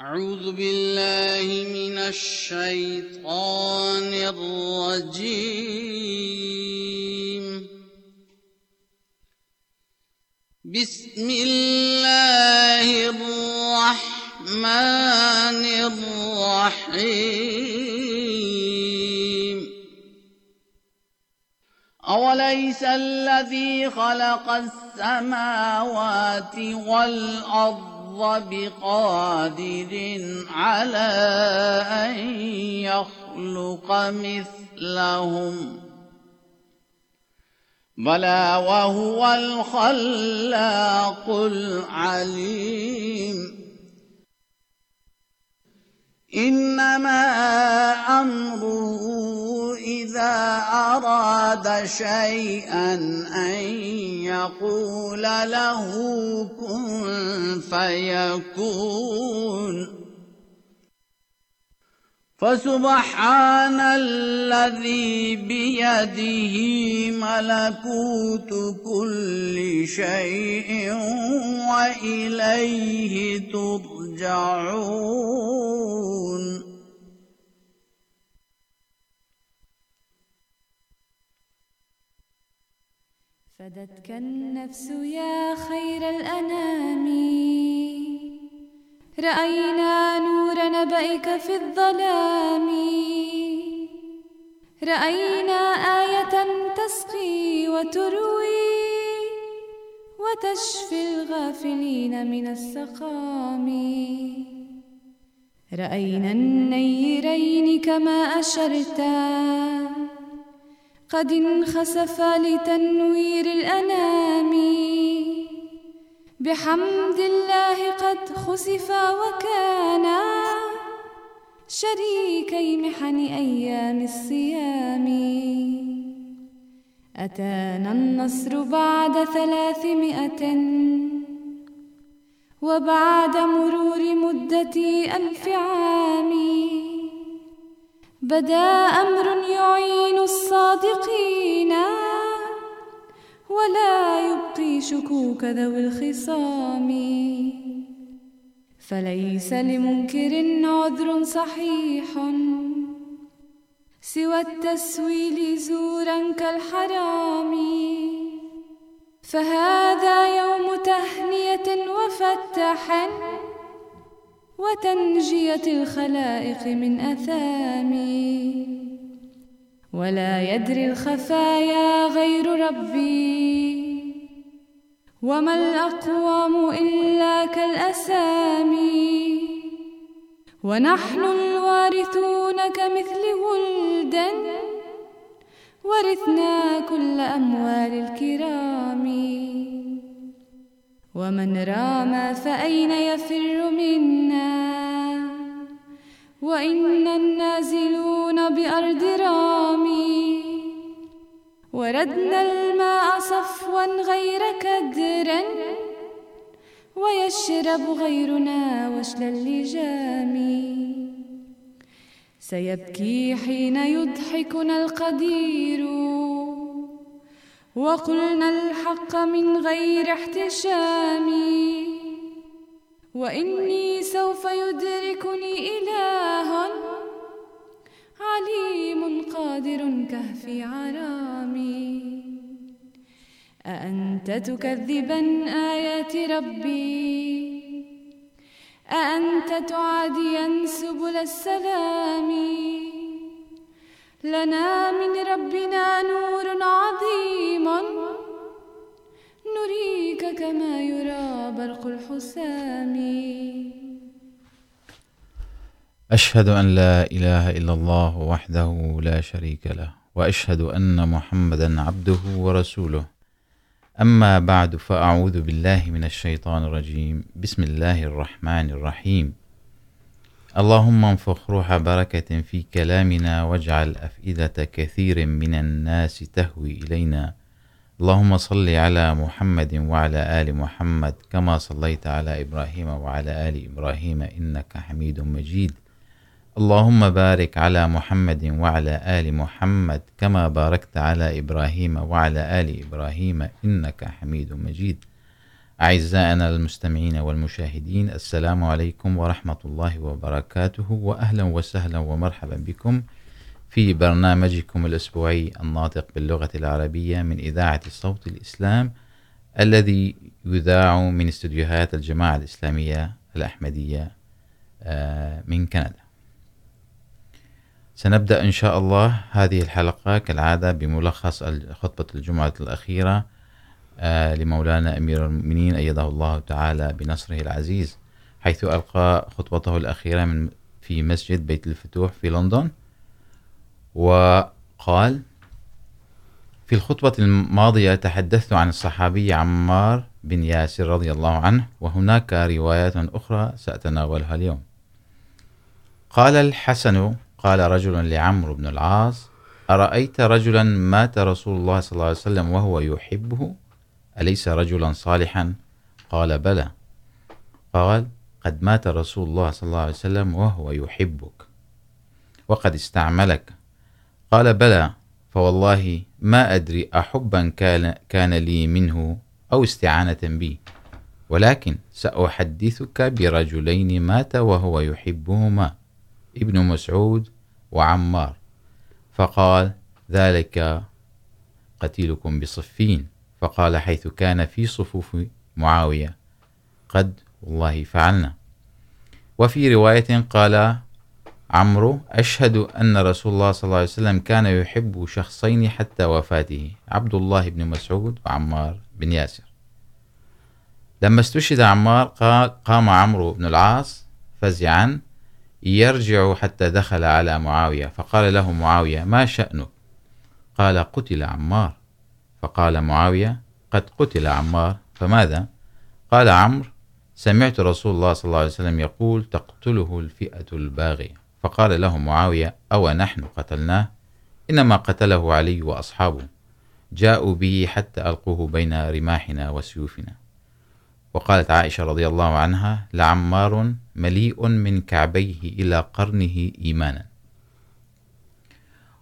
أعوذ بالله من الشيطان الرجيم. بسم الله الرحمن الرحيم. أوليس الذي خلق السماوات والأرض بقادر على أن يخلق مثلهم بلى وهو الخلاق العليم إنما أمره إذا أراد شيئا أن يقول له كن فيكون. فسبحان الذي بيده ملكوت كل شيء وإليه ترجعون. فدتك النفس يا خير الأنام. رأينا نور نبأك في الظلام. رأينا آية تسقي وتروي. وتشفي الغافلين من السقام. رأينا النيرين كما أشرتا. قد انخسفا لتنوير الأنام. بحمد الله قد خسفا وكانا شريكي محن أيام الصيام. أتانا النصر بعد ثلاثمائة؟ وبعد مرور مدة ألف عام بدا أمر يعين الصادقين، ولا يبقي شكوك ذوي الخصام. فليس لمنكر عذر صحيح. سوى التسويل زورا كالحرام. فهذا يوم تهنية وفتح وتنجية الخلائق من أثام. ولا يدري الخفايا غير ربي. وما الأقوام إلا كالأسامي. ونحن الوارثون كمثل ولدا ورثنا كل أموال الكرام. ومن رام فأين يفر منا؟ وإنا النازلون بأرض رامي. وردنا الماء صفوا غير كدر ويشرب غيرنا وشل اللجام. سيبكي حين يضحكنا القدير. وقلنا الحق من غير احتشام. وإني سوف يدركني إله عليم قادر كهفي عرامي. أأنت تكذبا آيات ربي؟ أأنت تعاديا سبل السلام؟ لنا من ربنا نور عظيم. نريك كما يرى برق الحسام. أشهد أن لا إله إلا الله وحده لا شريك له، وأشهد أن محمدا عبده ورسوله. أما بعد، فأعوذ بالله من الشيطان الرجيم. بسم الله الرحمن الرحيم. اللهم انفخ روح بركة في كلامنا واجعل أفئدة كثير من الناس تهوي إلينا. اللهم صل على محمد وعلى آل محمد كما صليت على إبراهيم وعلى آل إبراهيم إنك حميد مجيد. اللهم بارك على محمد وعلى آل محمد كما باركت على إبراهيم وعلى آل إبراهيم إنك حميد مجيد. أعزائنا المستمعين والمشاهدين، السلام عليكم ورحمة الله وبركاته، وأهلا وسهلا ومرحبا بكم في برنامجكم الأسبوعي الناطق باللغة العربية من إذاعة الصوت الإسلام، الذي يذاع من استديوهات الجماعة الإسلامية الأحمدية من كندا. سنبدأ إن شاء الله هذه الحلقة كالعادة بملخص خطبة الجمعة الأخيرة لمولانا أمير المؤمنين أيده الله تعالى بنصره العزيز، حيث ألقى خطبته الأخيرة من في مسجد بيت الفتوح في لندن، وقال في الخطبة الماضية تحدثت عن الصحابي عمار بن ياسر رضي الله عنه، وهناك روايات أخرى سأتناولها اليوم. قال الحسن قال رجل لعمرو بن العاص أرأيت رجلا مات رسول الله صلى الله عليه وسلم وهو يحبه؟ أليس رجلا صالحا؟ قال بلى. قال قد مات رسول الله صلى الله عليه وسلم وهو يحبك وقد استعملك. قال بلى فوالله ما أدري أحبا كان, كان لي منه أو استعانة بي ولكن سأحدثك برجلين مات وهو يحبهما. ابن مسعود وعمار. فقال ذلك قتيلكم بصفين. فقال حيث كان في صفوف معاوية قد والله فعلنا. وفي رواية قال عمرو أشهد أن رسول الله صلى الله عليه وسلم كان يحب شخصين حتى وفاته، عبد الله بن مسعود وعمار بن ياسر. لما استشهد عمار قام عمرو بن العاص فزعا يرجع حتى دخل على معاوية، فقال له معاوية، ما شأنك؟ قال، قتل عمار. فقال معاوية، قد قتل عمار، فماذا؟ قال، عمرو، سمعت رسول الله صلى الله عليه وسلم يقول، تقتله الفئة الباغية. فقال له معاوية، أو نحن قتلناه؟ إنما قتله علي وأصحابه. جاءوا به حتى ألقوه بين رماحنا وسيوفنا. وقالت عائشة رضي الله عنها، لعمار مليء من كعبيه إلى قرنه إيمانا.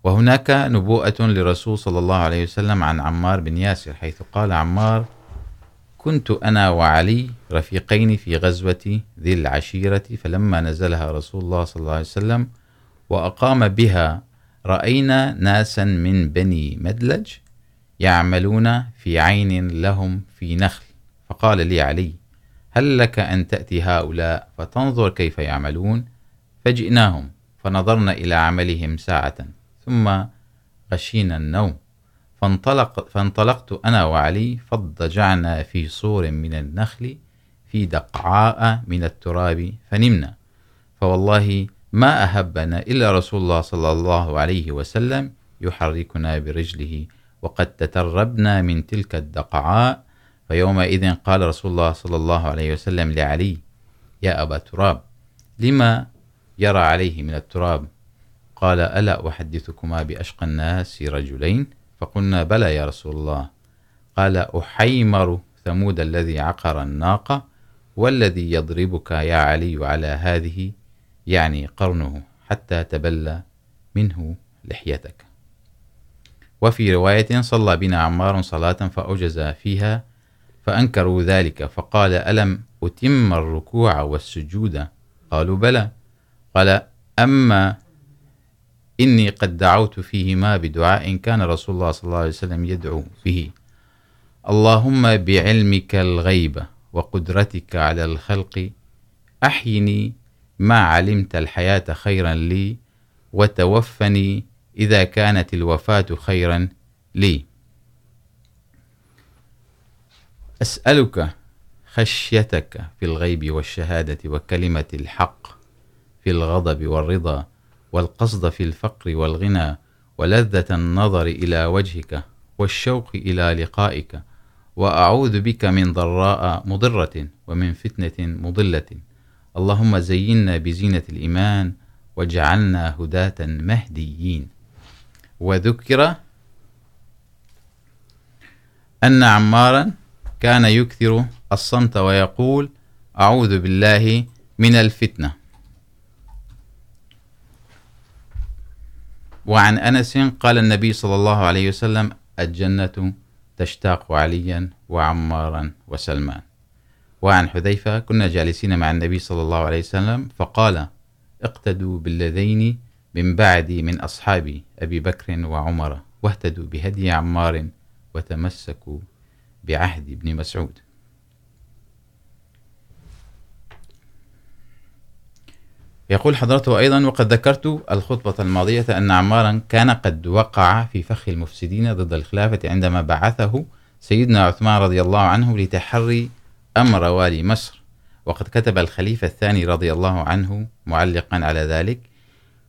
وهناك نبوءة لرسول صلى الله عليه وسلم عن عمار بن ياسر، حيث قال عمار، كنت أنا وعلي رفيقين في غزوة ذي العشيرة، فلما نزلها رسول الله صلى الله عليه وسلم وأقام بها، رأينا ناسا من بني مدلج يعملون في عين لهم في نخل. فقال لي علي، هل لك أن تأتي هؤلاء فتنظر كيف يعملون؟ فجئناهم فنظرنا إلى عملهم ساعة، ثم غشينا النوم. فانطلق فانطلقت أنا وعلي فاضطجعنا في صور من النخل في دقعاء من التراب فنمنا. فوالله ما أهبنا إلا رسول الله صلى الله عليه وسلم يحركنا برجله، وقد تتربنا من تلك الدقعاء فيومئذ قال رسول الله صلى الله عليه وسلم لعلي، يا أبا تراب لما يرى عليه من التراب؟ قال، ألا أحدثكما بأشقى الناس رجلين؟ فقلنا، بلى يا رسول الله. قال، أحيمر ثمود الذي عقر الناقة والذي يضربك يا علي على هذه، يعني قرنه، حتى تبلى منه لحيتك. وفي رواية صلى بنا عمار صلاة فأوجز فيها فأنكروا ذلك، فقال، ألم أتم الركوع والسجود؟ قالوا، بلى. قال، أما إني قد دعوت فيهما بدعاء كان رسول الله صلى الله عليه وسلم يدعو به. اللهم بعلمك الغيب وقدرتك على الخلق أحيني ما علمت الحياة خيرا لي وتوفني إذا كانت الوفاة خيرا لي. أسألك خشيتك في الغيب والشهادة وكلمة الحق، في الغضب والرضا والقصد في الفقر والغنى ولذة النظر إلى وجهك والشوق إلى لقائك، وأعوذ بك من ضراء مضرة ومن فتنة مضلة. اللهم زينا بزينة الإيمان واجعلنا هداة مهديين. وذكر أن عمارا كان يكثر الصمت ويقول أعوذ بالله من الفتنة. وعن أنس قال النبي صلى الله عليه وسلم الجنة تشتاق عليا وعمارا وسلمان. وعن حذيفة كنا جالسين مع النبي صلى الله عليه وسلم فقال اقتدوا بالذين من بعدي من أصحابي أبي بكر وعمر واهتدوا بهدي عمار وتمسكوا بعهد ابن مسعود. يقول حضرته أيضا وقد ذكرت الخطبة الماضية أن عمارا كان قد وقع في فخ المفسدين ضد الخلافة عندما بعثه سيدنا عثمان رضي الله عنه لتحري أمر والي مصر. وقد كتب الخليفة الثاني رضي الله عنه معلقا على ذلك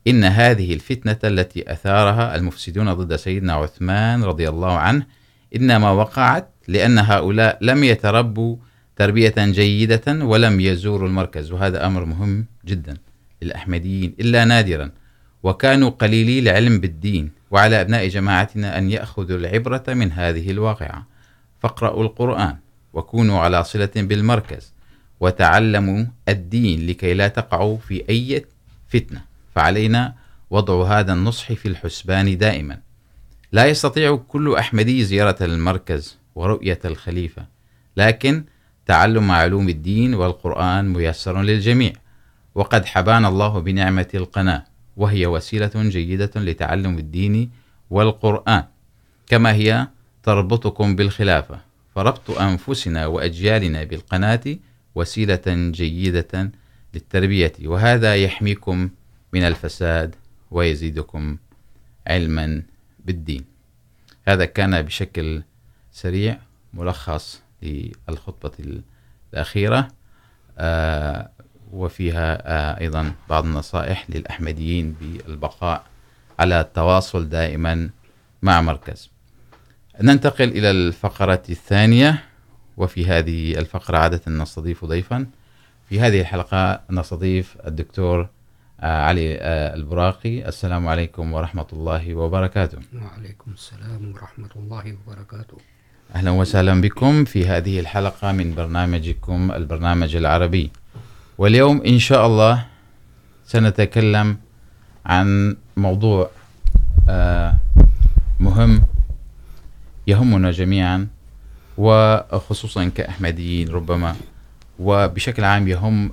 إن هذه الفتنة التي أثارها المفسدون ضد سيدنا عثمان رضي الله عنه إنما وقعت لأن هؤلاء لم يتربوا تربية جيدة ولم يزوروا المركز، وهذا أمر مهم جدا للأحمديين، إلا نادرا. وكانوا قليلي العلم بالدين، وعلى أبناء جماعتنا أن يأخذوا العبرة من هذه الواقعة. فاقرأوا القرآن وكونوا على صلة بالمركز، وتعلموا الدين لكي لا تقعوا في أي فتنة. فعلينا وضع هذا النصح في الحسبان دائما. لا يستطيع كل أحمدي زيارة المركز ورؤية الخليفة. لكن تعلم علوم الدين والقرآن ميسر للجميع. وقد حبانا الله بنعمة القناة، وهي وسيلة جيدة لتعلم الدين والقرآن. كما هي تربطكم بالخلافة. فربط أنفسنا وأجيالنا بالقناة وسيلة جيدة للتربية. وهذا يحميكم من الفساد ويزيدكم علما بالدين. هذا كان بشكل سريع، ملخص للخطبة الأخيرة. وفيها أيضا بعض النصائح للأحمديين بالبقاء على التواصل دائما مع مركز. ننتقل إلى الفقرة الثانية، وفي هذه الفقرة عادة نستضيف ضيفا. في هذه الحلقة نستضيف الدكتور علي البراقي. السلام عليكم ورحمة الله وبركاته. وعليكم السلام ورحمة الله وبركاته. أهلا وسهلا بكم في هذه الحلقة من برنامجكم البرنامج العربي. واليوم إن شاء الله سنتكلم عن موضوع مهم يهمنا جميعا، وخصوصا كأحمديين ربما، وبشكل عام يهم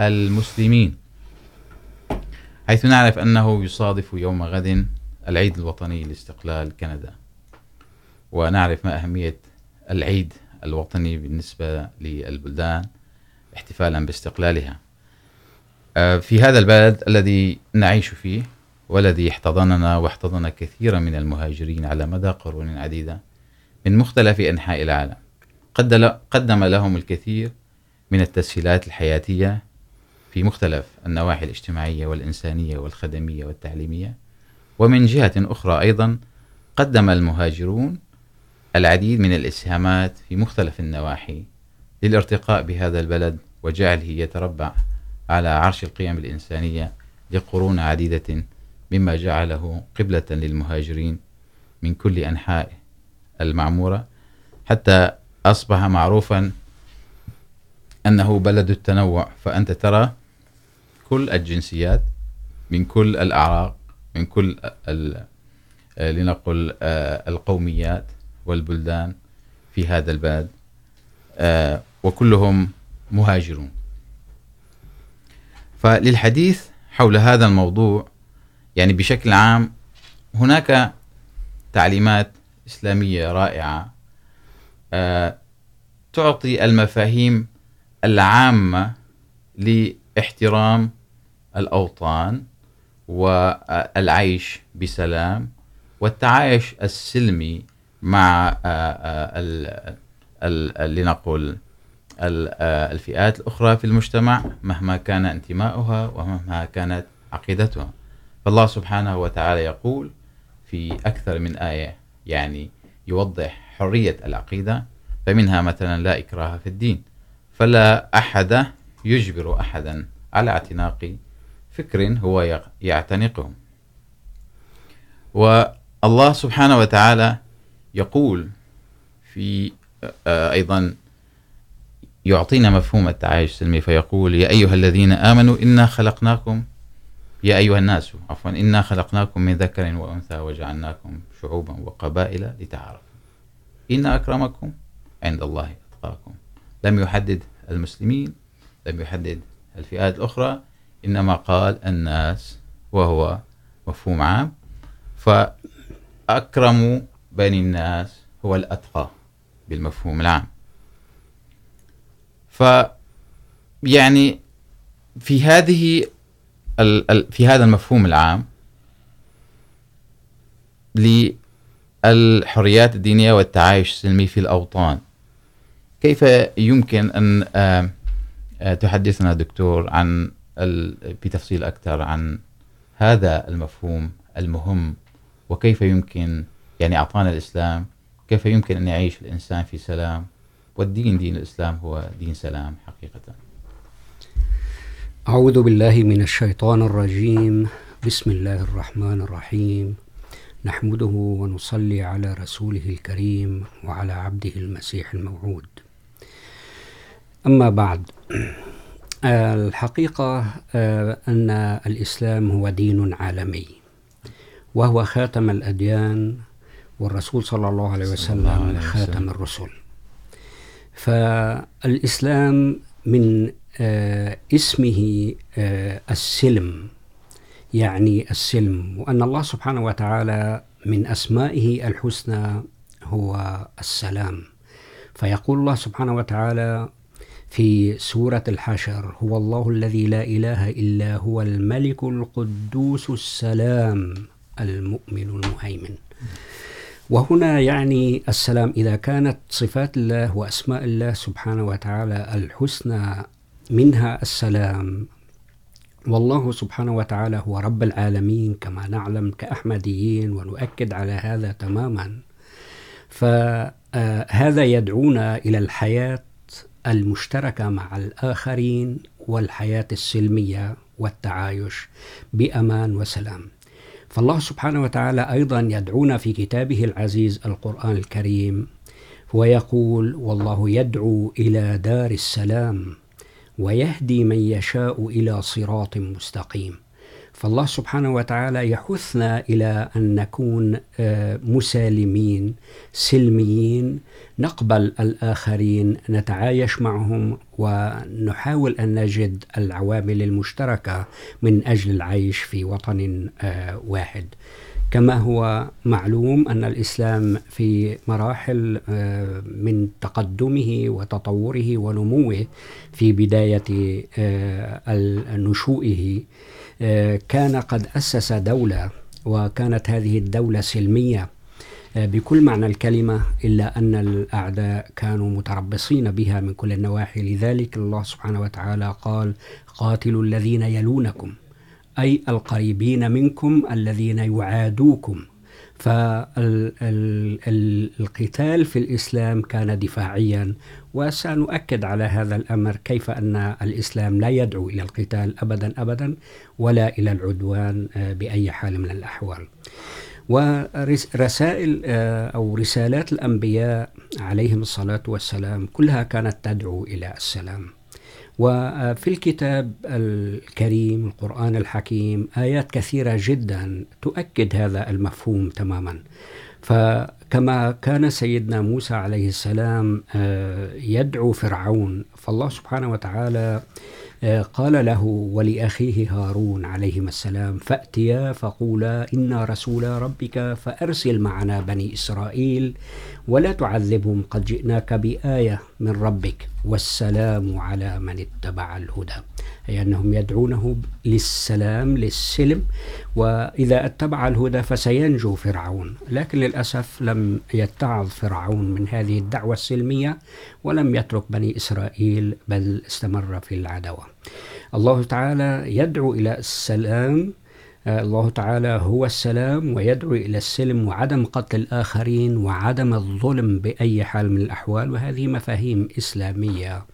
المسلمين. حيث نعرف أنه يصادف يوم غد العيد الوطني لاستقلال كندا. ونعرف ما أهمية العيد الوطني بالنسبة للبلدان احتفالا باستقلالها. في هذا البلد الذي نعيش فيه والذي احتضننا واحتضن كثيرا من المهاجرين على مدى قرون عديدة من مختلف أنحاء العالم. قدم لهم الكثير من التسهيلات الحياتية في مختلف النواحي الاجتماعية والإنسانية والخدمية والتعليمية. ومن جهة أخرى أيضا قدم المهاجرون العديد من الإسهامات في مختلف النواحي للارتقاء بهذا البلد وجعله يتربع على عرش القيم الإنسانية لقرون عديدة مما جعله قبلة للمهاجرين من كل أنحاء المعمورة، حتى أصبح معروفا أنه بلد التنوع. فأنت ترى كل الجنسيات من كل الأعراق، من كل لنقل القوميات والبلدان في هذا البلد وكلهم مهاجرون. فللحديث حول هذا الموضوع، يعني بشكل عام هناك تعليمات إسلامية رائعة تعطي المفاهيم العامة لاحترام الأوطان والعيش بسلام والتعايش السلمي مع لنقل الفئات الأخرى في المجتمع مهما كان انتماؤها ومهما كانت عقيدتها. فالله سبحانه وتعالى يقول في أكثر من آية، يعني يوضح حرية العقيدة، فمنها مثلا لا إكراه في الدين. فلا أحد يجبر أحدا على اعتناق فكر هو يعتنقه. والله سبحانه وتعالى يقول في أيضا يعطينا مفهوم التعايش السلمي، فيقول يا أيها الذين آمنوا إنا خلقناكم، يا أيها الناس، عفوا، إنا خلقناكم من ذكر وأنثى وجعلناكم شعوبا وقبائل لتعارفوا. إن أكرمكم عند الله أتقاكم. لم يحدد المسلمين، لم يحدد الفئات الأخرى، إنما قال الناس، وهو مفهوم عام. فأكرم بني الناس هو الأتقى بالمفهوم العام. ف يعني في هذه ال في هذا المفهوم العام للحريات الدينية والتعايش السلمي في الأوطان. كيف يمكن أن تحدثنا دكتور عن بتفصيل أكثر عن هذا المفهوم المهم، وكيف يمكن يعني أعطانا الإسلام، كيف يمكن أن يعيش الإنسان في سلام؟ والدين، دين الإسلام هو دين سلام حقيقة. أعوذ بالله من الشيطان الرجيم. بسم الله الرحمن الرحيم. نحمده ونصلي على رسوله الكريم وعلى عبده المسيح الموعود. أما بعد، الحقيقة، أن الإسلام هو دين عالمي، وهو خاتم الأديان والرسول صلى الله عليه وسلم خاتم الرسل. فالإسلام من اسمه السلم يعني السلم وأن الله سبحانه وتعالى من أسمائه الحسنى هو السلام. فيقول الله سبحانه وتعالى في سورة الحشر هو الله الذي لا إله إلا هو الملك القدوس السلام المؤمن المهيمن. وهنا يعني السلام إذا كانت صفات الله وأسماء الله سبحانه وتعالى الحسنى منها السلام. والله سبحانه وتعالى هو رب العالمين كما نعلم كأحمديين ونؤكد على هذا تماما. فهذا يدعونا إلى الحياة المشتركة مع الآخرين والحياة السلمية والتعايش بأمان وسلام. فالله سبحانه وتعالى أيضا يدعونا في كتابه العزيز القرآن الكريم، ويقول والله يدعو إلى دار السلام، ويهدي من يشاء إلى صراط مستقيم. فالله سبحانه وتعالى يحثنا إلى أن نكون مسالمين، سلميين، نقبل الآخرين، نتعايش معهم، ونحاول أن نجد العوامل المشتركة من أجل العيش في وطن واحد. كما هو معلوم أن الإسلام في مراحل من تقدمه وتطوره ونموه في بداية نشوئه كان قد أسس دولة وكانت هذه الدولة سلمية بكل معنى الكلمة، إلا أن الأعداء كانوا متربصين بها من كل النواحي. لذلك الله سبحانه وتعالى قال قاتلوا الذين يلونكم، أي القريبين منكم الذين يعادوكم. فالقتال في الإسلام كان دفاعيا، وسنؤكد على هذا الأمر كيف أن الإسلام لا يدعو إلى القتال أبدا أبدا، ولا إلى العدوان بأي حال من الأحوال. ورسائل أو رسالات الأنبياء عليهم الصلاة والسلام كلها كانت تدعو إلى السلام. وفي الكتاب الكريم، القرآن الحكيم، آيات كثيرة جدا تؤكد هذا المفهوم تماما. فكما كان سيدنا موسى عليه السلام يدعو فرعون، فالله سبحانه وتعالى قال له ولأخيه هارون عليهما السلام، فأتيا فقولا إنا رسول ربك فأرسل معنا بني إسرائيل ولا تعذبهم قد جئناك بآية من ربك والسلام على من اتبع الهدى. أي أنهم يدعونه للسلام، للسلم وإذا اتبع الهدى فسينجو فرعون. لكن للأسف لم يتعظ فرعون من هذه الدعوة السلمية ولم يترك بني إسرائيل، بل استمر في العدوة الله تعالى يدعو إلى السلام الله تعالى هو السلام، ويدعو إلى السلم وعدم قتل الآخرين وعدم الظلم بأي حال من الأحوال. وهذه مفاهيم إسلامية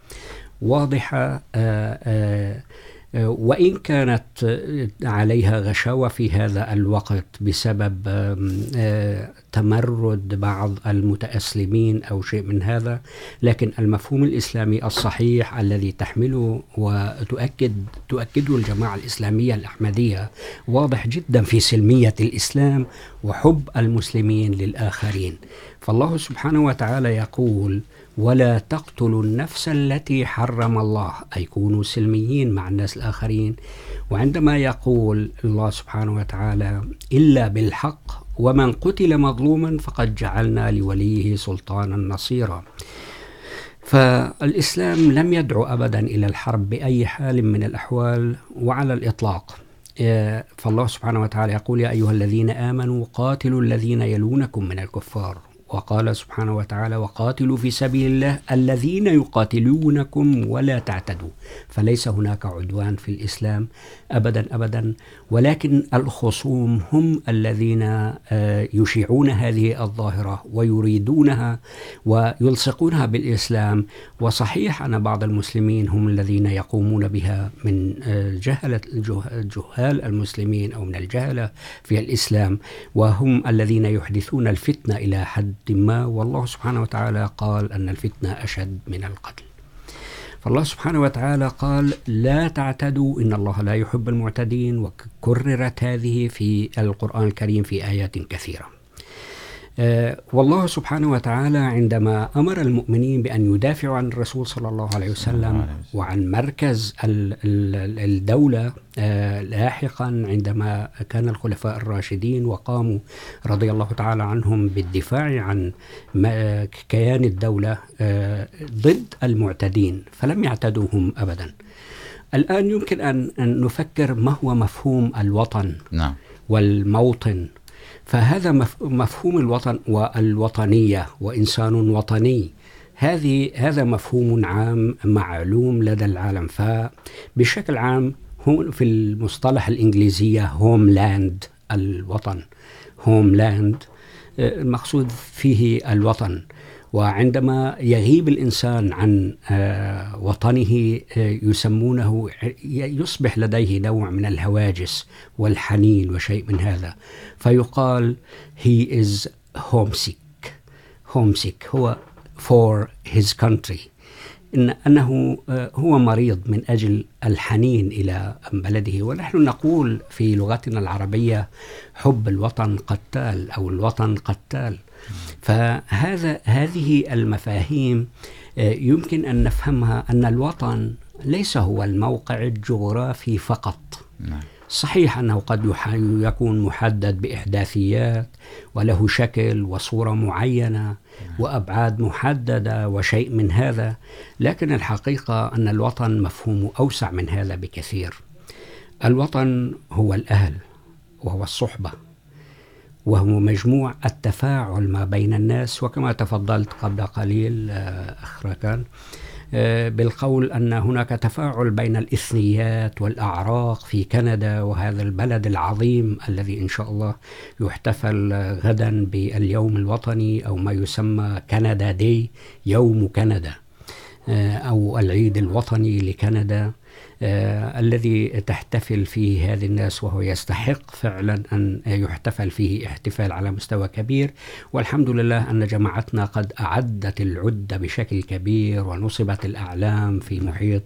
واضحة آآ آآ وإن كانت عليها غشاوة في هذا الوقت بسبب تمرد بعض المتأسلمين أو شيء من هذا، لكن المفهوم الإسلامي الصحيح الذي تحمله وتؤكد، تؤكده الجماعة الإسلامية الأحمدية واضح جدا في سلمية الإسلام وحب المسلمين للآخرين. فالله سبحانه وتعالى يقول ولا تقتلوا النفس التي حرم الله. أي كونوا سلميين مع الناس الآخرين. وعندما يقول الله سبحانه وتعالى إلا بالحق ومن قتل مظلوما فقد جعلنا لوليه سلطانا نصيرا. فالإسلام لم يدعو أبدا إلى الحرب بأي حال من الأحوال وعلى الإطلاق. فالله سبحانه وتعالى يقول يا أيها الذين آمنوا قاتلوا الذين يلونكم من الكفار. وقال سبحانه وتعالى وقاتلوا في سبيل الله الذين يقاتلونكم ولا تعتدوا فليس هناك عدوان في الإسلام أبدا أبدا. ولكن الخصوم هم الذين يشيعون هذه الظاهرة ويريدونها ويلصقونها بالإسلام. وصحيح أن بعض المسلمين هم الذين يقومون بها من جهلة جهال المسلمين أو من الجهلة في الإسلام. وهم الذين يحدثون الفتنة إلى حد ما. والله سبحانه وتعالى قال أن الفتنة أشد من القتل. فالله سبحانه وتعالى قال لا تعتدوا إن الله لا يحب المعتدين وكررت هذه في القرآن الكريم في آيات كثيرة. والله سبحانه وتعالى عندما أمر المؤمنين بأن يدافعوا عن الرسول صلى الله عليه وسلم وعن مركز الدولة لاحقا عندما كان الخلفاء الراشدين وقاموا رضي الله تعالى عنهم بالدفاع عن كيان الدولة ضد المعتدين فلم يعتدوهم أبدا. الآن يمكن أن نفكر ما هو مفهوم الوطن نعم. والموطن. فهذا مفهوم الوطن والوطنية، وإنسان وطني. هذه، هذا مفهوم عام معلوم لدى العالم. فبشكل عام هو في المصطلح الإنجليزية هوملاند الوطن. هوملاند المقصود فيه الوطن. وعندما يغيب الإنسان عن وطنه يسمونه، يصبح لديه نوع من الهواجس والحنين وشيء من هذا. فيقال he is homesick. Homesick هو for his country. إن، أنه هو مريض من أجل الحنين إلى بلده. ونحن نقول في لغتنا العربية حب الوطن قتال أو الوطن قتال فهذا هذه المفاهيم يمكن أن نفهمها أن الوطن ليس هو الموقع الجغرافي فقط. صحيح أنه قد يكون محدد بإحداثيات وله شكل وصورة معينة وأبعاد محددة وشيء من هذا لكن الحقيقة أن الوطن مفهوم أوسع من هذا بكثير. الوطن هو الأهل وهو الصحبة. وهو مجموع التفاعل ما بين الناس، وكما تفضلت قبل قليل أخ بالقول أن هناك تفاعل بين الإثنيات والأعراق في كندا، وهذا البلد العظيم الذي إن شاء الله يحتفل غدا باليوم الوطني، أو ما يسمى كندا دي يوم كندا أو العيد الوطني لكندا. الذي تحتفل فيه هذه الناس وهو يستحق فعلا أن يحتفل فيه احتفال على مستوى كبير. والحمد لله أن جماعتنا قد أعدت العدة بشكل كبير ونصبت الأعلام في محيط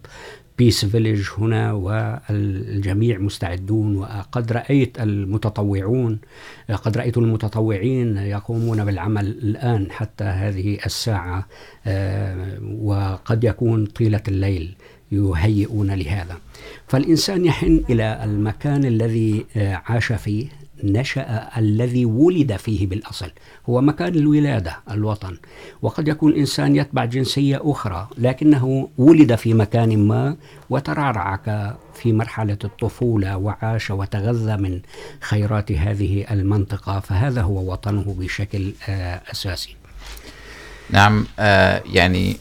بيس فيليج هنا، والجميع مستعدون. وقد رأيت المتطوعون، قد رأيت المتطوعين يقومون بالعمل الآن حتى هذه الساعة وقد يكون طيلة الليل. يهيئون لهذا. فالإنسان يحن إلى المكان الذي عاش فيه، نشأ الذي ولد فيه بالأصل. هو مكان الولادة، الوطن. وقد يكون الإنسان يتبع جنسية أخرى، لكنه ولد في مكان ما وترعرع في مرحلة الطفولة وعاش وتغذى من خيرات هذه المنطقة. فهذا هو وطنه بشكل أساسي. نعم يعني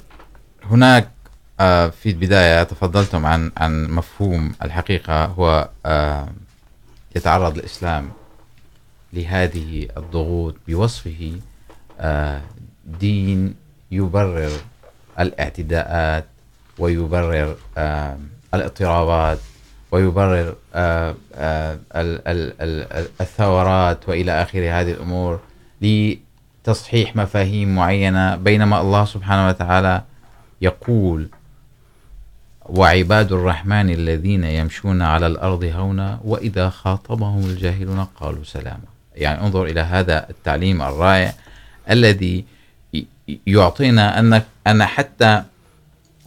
هناك في البداية تفضلتم عن عن مفهوم الحقيقة هو يتعرض الإسلام لهذه الضغوط بوصفه دين يبرر الاعتداءات ويبرر الاضطرابات ويبرر الثورات وإلى آخر هذه الأمور لتصحيح مفاهيم معينة، بينما الله سبحانه وتعالى يقول وعباد الرحمن الذين يمشون على الأرض هونا وإذا خاطبهم الجاهلون قالوا سلاما. يعني انظر إلى هذا التعليم الرائع الذي يعطينا أن أن حتى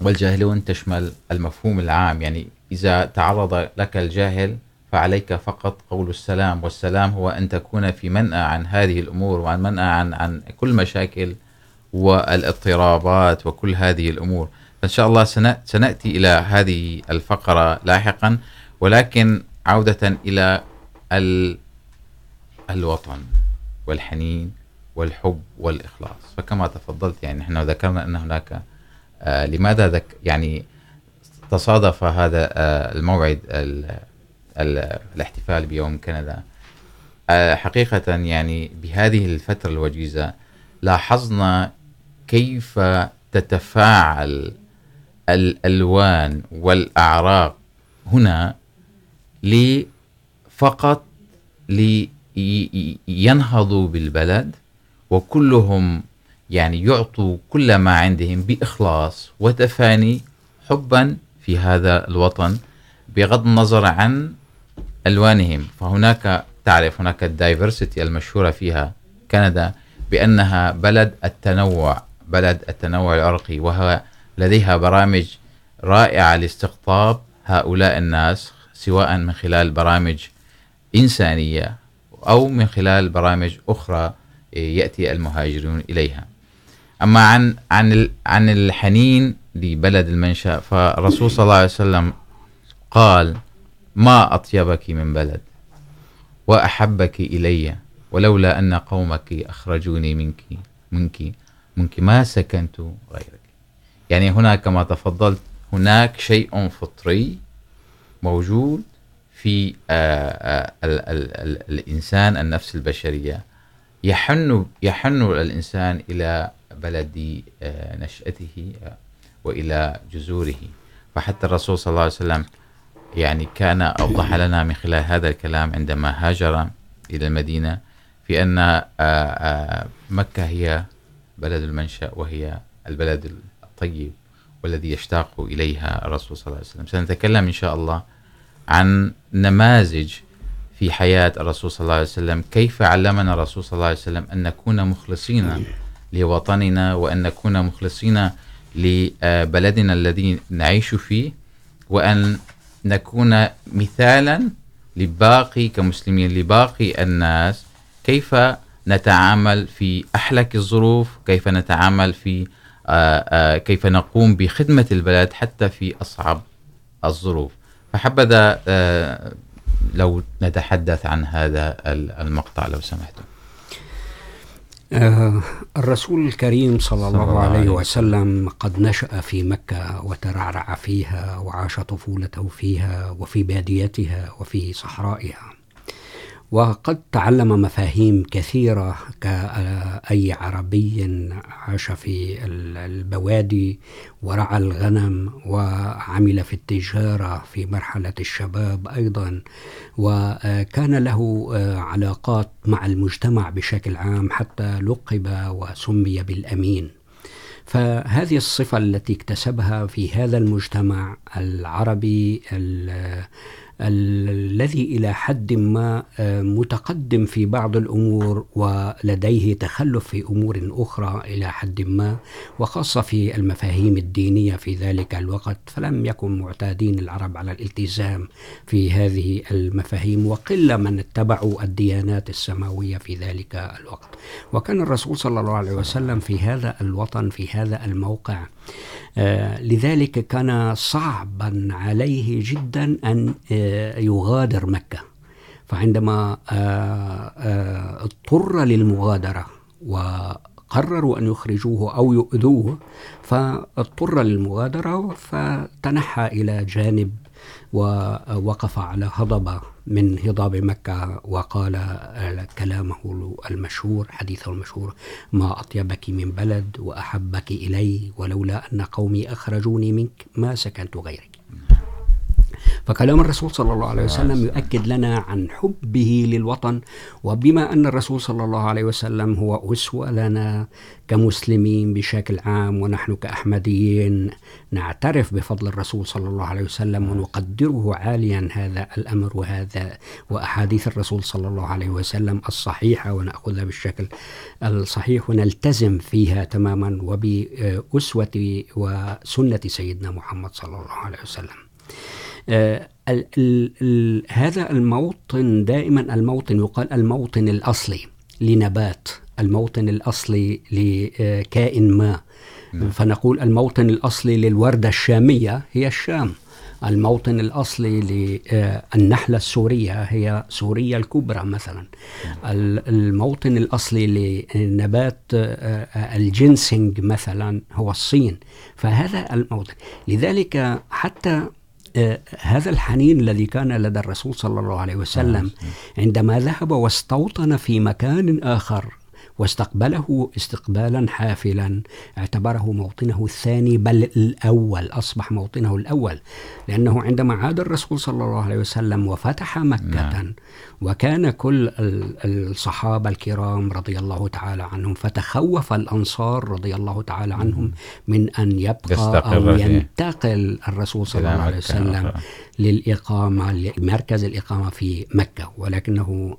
والجاهلون تشمل المفهوم العام. يعني إذا تعرض لك الجاهل فعليك فقط قول السلام، والسلام هو أن تكون في منأى عن هذه الأمور وعن منأى عن عن كل مشاكل والاضطرابات وكل هذه الأمور. فإن شاء الله سنأتي إلى هذه الفقرة لاحقا، ولكن عودة إلى الوطن والحنين والحب والإخلاص. فكما تفضلت، يعني نحن ذكرنا أن هناك، آه، لماذا ذك، يعني تصادف هذا، آه، الموعد ال ال، الاحتفال بيوم كندا. آه، حقيقة يعني بهذه الفترة الوجيزة لاحظنا كيف تتفاعل الألوان والأعراق هنا فقط لينهضوا بالبلد وكلهم يعني يعطوا كل ما عندهم بإخلاص وتفاني حبا في هذا الوطن بغض النظر عن ألوانهم. فهناك تعرف هناك الدايفرسيتي المشهورة فيها كندا بأنها بلد التنوع بلد التنوع العرقي، وهو لديها برامج رائعة لاستقطاب هؤلاء الناس، سواء من خلال برامج إنسانية أو من خلال برامج أخرى يأتي المهاجرون إليها. أما عن عن عن الحنين لبلد المنشأ فالرسول صلى الله عليه وسلم قال ما أطيبك من بلد، وأحبك إلي، ولولا أن قومك أخرجوني منك منك منك، ما سكنت غيرك. يعني هنا كما تفضلت هناك شيء فطري موجود في ال ال ال، الإنسان النفس البشرية. يحن يحن الإنسان إلى بلد نشأته وإلى جذوره. فحتى الرسول صلى الله عليه وسلم يعني كان أوضح لنا من خلال هذا الكلام عندما هاجر إلى المدينة في أن مكة هي بلد المنشأ، وهي البلد الطيب والذي يشتاق إليها الرسول صلى الله عليه وسلم. سنتكلم إن شاء الله عن نماذج في حياة الرسول صلى الله عليه وسلم. كيف علمنا الرسول صلى الله عليه وسلم أن نكون مخلصين لوطننا وأن نكون مخلصين لبلدنا الذي نعيش فيه وأن نكون مثالا لباقي كمسلمين، لباقي الناس. كيف نتعامل في أحلك الظروف؟ كيف نتعامل في كيف نقوم بخدمة البلد حتى في أصعب الظروف. فحبذا لو نتحدث عن هذا المقطع لو سمحتم. الرسول الكريم صلى الله عليه وسلم قد نشأ في مكة وترعرع فيها وعاش طفولته فيها وفي باديتها وفي صحرائها. وقد تعلم مفاهيم كثيرة كأي عربي عاش في البوادي ورعى الغنم وعمل في التجارة في مرحلة الشباب أيضا، وكان له علاقات مع المجتمع بشكل عام حتى لقب وسمي بالأمين. فهذه الصفة التي اكتسبها في هذا المجتمع العربي الذي إلى حد ما متقدم في بعض الأمور ولديه تخلف في أمور أخرى إلى حد ما، وخاصة في المفاهيم الدينية في ذلك الوقت، فلم يكن معتادين العرب على الالتزام في هذه المفاهيم، وقل من اتبعوا الديانات السماوية في ذلك الوقت. وكان الرسول صلى الله عليه وسلم في هذا الوطن، في هذا الموقع. لذلك كان صعبا عليه جدا أن يغادر مكة. فعندما اضطر للمغادرة وقرروا أن يخرجوه أو يؤذوه، فاضطر للمغادرة، فتنحى إلى جانب ووقف على هضبة من هضاب مكة وقال كلامه المشهور، حديثه المشهور، ما أطيبك من بلد وأحبك إلي ولولا أن قومي أخرجوني منك ما سكنت غيرك. فكلام الرسول صلى الله عليه وسلم يؤكد لنا عن حبه للوطن وبما أن الرسول صلى الله عليه وسلم هو أسوة لنا كمسلمين بشكل عام ونحن كأحمديين. نعترف بفضل الرسول صلى الله عليه وسلم ونقدره عاليا هذا الأمر وهذا وأحاديث الرسول صلى الله عليه وسلم الصحيحة ونأخذها بالشكل الصحيح ونلتزم فيها تماما وبأسوة وسنة سيدنا محمد صلى الله عليه وسلم. ال ال ال هذا الموطن دائما الموطن يقال الموطن الأصلي لنبات الموطن الأصلي لكائن ما. فنقول الموطن الأصلي للوردة الشامية هي الشام. الموطن الأصلي للنحلة السورية هي سوريا الكبرى مثلا. الموطن الأصلي لنبات الجنسنج مثلا هو الصين. فهذا الموطن. لذلك حتى هذا الحنين الذي كان لدى الرسول صلى الله عليه وسلم عندما ذهب واستوطن في مكان آخر واستقبله استقبالا حافلا اعتبره موطنه الثاني بل الأول أصبح موطنه الأول لأنه عندما عاد الرسول صلى الله عليه وسلم وفتح مكة. وكان كل الصحابة الكرام رضي الله تعالى عنهم فتخوف الأنصار رضي الله تعالى عنهم من أن يبقى أو ينتقل الرسول صلى الله عليه وسلم للإقامة لمركز الإقامة في مكة. ولكنه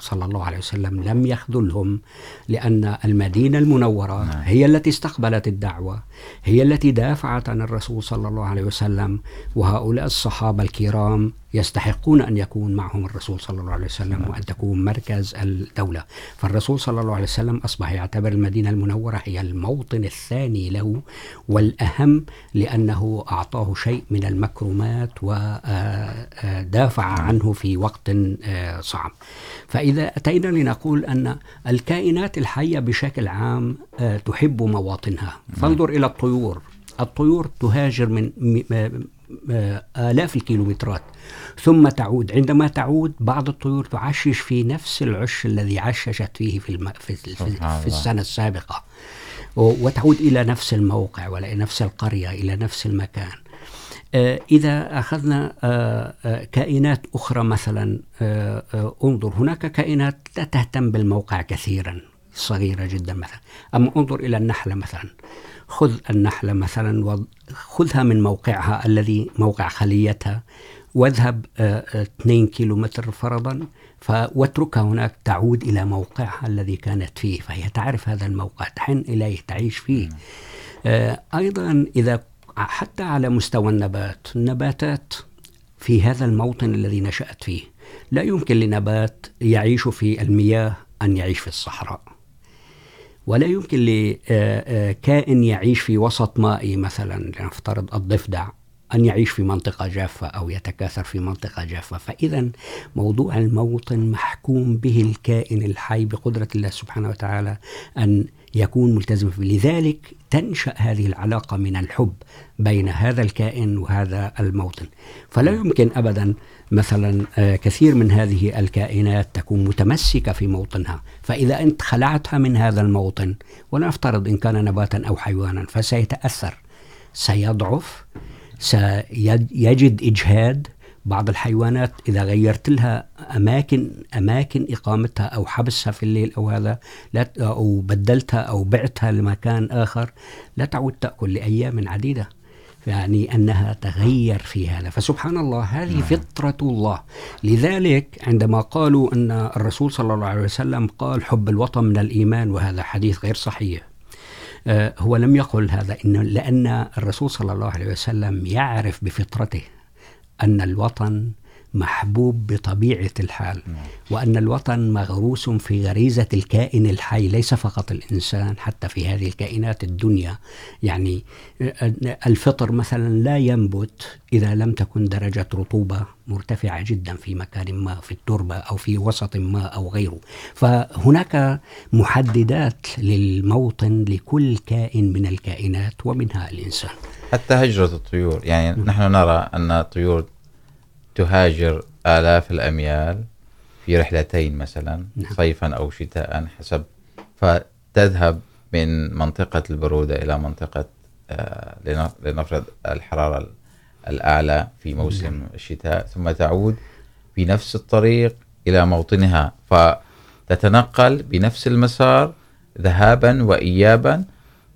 صلى الله عليه وسلم لم يخذلهم لأن المدينة المنورة هي التي استقبلت الدعوة هي التي دافعت عن الرسول صلى الله عليه وسلم. وهؤلاء الصحابة الكرام يستحقون أن يكون معهم الرسول صلى الله عليه وسلم وأن تكون مركز الدولة. فالرسول صلى الله عليه وسلم أصبح يعتبر المدينة المنورة هي الموطن الثاني له والأهم لأنه أعطاه شيء من المكرمات ودافع عنه في وقت صعب. فإذا أتينا لنقول أن الكائنات الحية بشكل عام تحب مواطنها. فانظر إلى الطيور. الطيور تهاجر من آلاف الكيلومترات. ثم تعود. عندما تعود بعض الطيور تعشش في نفس العش الذي عششت فيه في, الم... في, في, في السنة السابقة. وتعود إلى نفس الموقع ولا نفس القرية إلى نفس المكان. إذا أخذنا كائنات أخرى مثلا انظر. هناك كائنات لا تهتم بالموقع كثيرا صغيرة جدا مثلا. أما انظر إلى النحلة مثلا. خذ النحلة مثلا وخذها من موقعها الذي موقع خليتها واذهب 2 كيلومتر فرضا واتركها هناك تعود إلى موقعها الذي كانت فيه فهي تعرف هذا الموقع تحن إليه تعيش فيه. أيضا إذا حتى على مستوى النبات النباتات في هذا الموطن الذي نشأت فيه لا يمكن لنبات يعيش في المياه أن يعيش في الصحراء. ولا يمكن لكائن يعيش في وسط مائي مثلا، لنفترض الضفدع، أن يعيش في منطقة جافة أو يتكاثر في منطقة جافة. فإذا موضوع الموطن محكوم به الكائن الحي بقدرة الله سبحانه وتعالى أن يكون ملتزم فيه. لذلك تنشأ هذه العلاقة من الحب بين هذا الكائن وهذا الموطن. فلا يمكن أبدا مثلا كثير من هذه الكائنات تكون متمسكة في موطنها، فإذا أنت خلعتها من هذا الموطن ونفترض إن كان نباتا أو حيوانا، فسيتأثر، سيضعف، سيجد إجهاد بعض الحيوانات إذا غيرت لها أماكن أماكن إقامتها أو حبسها في الليل أو هذا، لا أو بدلتها أو بعتها لمكان آخر، لا تعود تأكل لأيام عديدة. يعني أنها تغير في هذا. فسبحان الله هذه فطرة الله. لذلك عندما قالوا أن الرسول صلى الله عليه وسلم قال حب الوطن من الإيمان وهذا حديث غير صحيح. هو لم يقل هذا إنه لأن الرسول صلى الله عليه وسلم يعرف بفطرته أن الوطن محبوب بطبيعة الحال وأن الوطن مغروس في غريزة الكائن الحي ليس فقط الإنسان حتى في هذه الكائنات الدنيا. يعني الفطر مثلا لا ينبت إذا لم تكن درجة رطوبة مرتفعة جدا في مكان ما في التربة أو في وسط ما أو غيره. فهناك محددات للموطن لكل كائن من الكائنات ومنها الإنسان. حتى هجرة الطيور. يعني نحن نرى أن الطيور تهاجر آلاف الأميال في رحلتين مثلا صيفا أو شتاء حسب. فتذهب من منطقة البرودة إلى منطقة لنفرض الحرارة الأعلى في موسم الشتاء ثم تعود بنفس الطريق إلى موطنها. فتتنقل بنفس المسار ذهابا وإيابا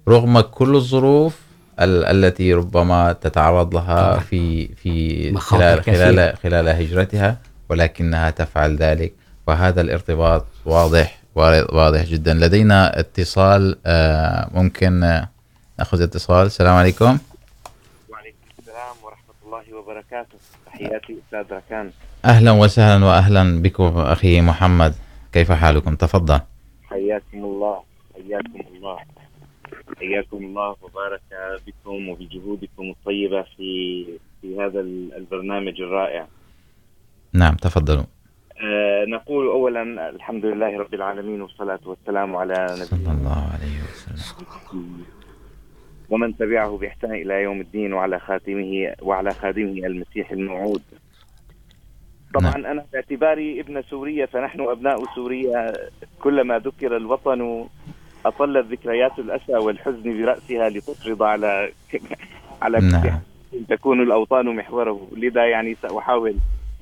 رغم كل الظروف التي ربما تتعرض لها في في خلال خلال خلال هجرتها ولكنها تفعل ذلك. وهذا الارتباط واضح واضح جدا. لدينا اتصال ممكن ناخذ اتصال. السلام عليكم. وعليكم السلام ورحمه الله وبركاته. تحياتي استاذ ركان. اهلا وسهلا واهلا بكم اخي محمد. كيف حالكم؟ تفضل. حياكم الله حياكم حياكم الله وبارك بكم وبجهودكم الطيبة في في هذا البرنامج الرائع. نعم تفضلوا. آه نقول أولا الحمد لله رب العالمين والصلاة والسلام على نبينا صلى الله عليه وسلم ومن تبعه بإحسان إلى يوم الدين وعلى خاتمه وعلى خادمه المسيح الموعود. طبعا نعم. أنا باعتباري ابن سوريا فنحن أبناء سوريا كلما ذكر الوطن أطلت ذكريات الأسى والحزن برأسها لتفرض على على نعم. تكون الأوطان محوره. لذا يعني سأحاول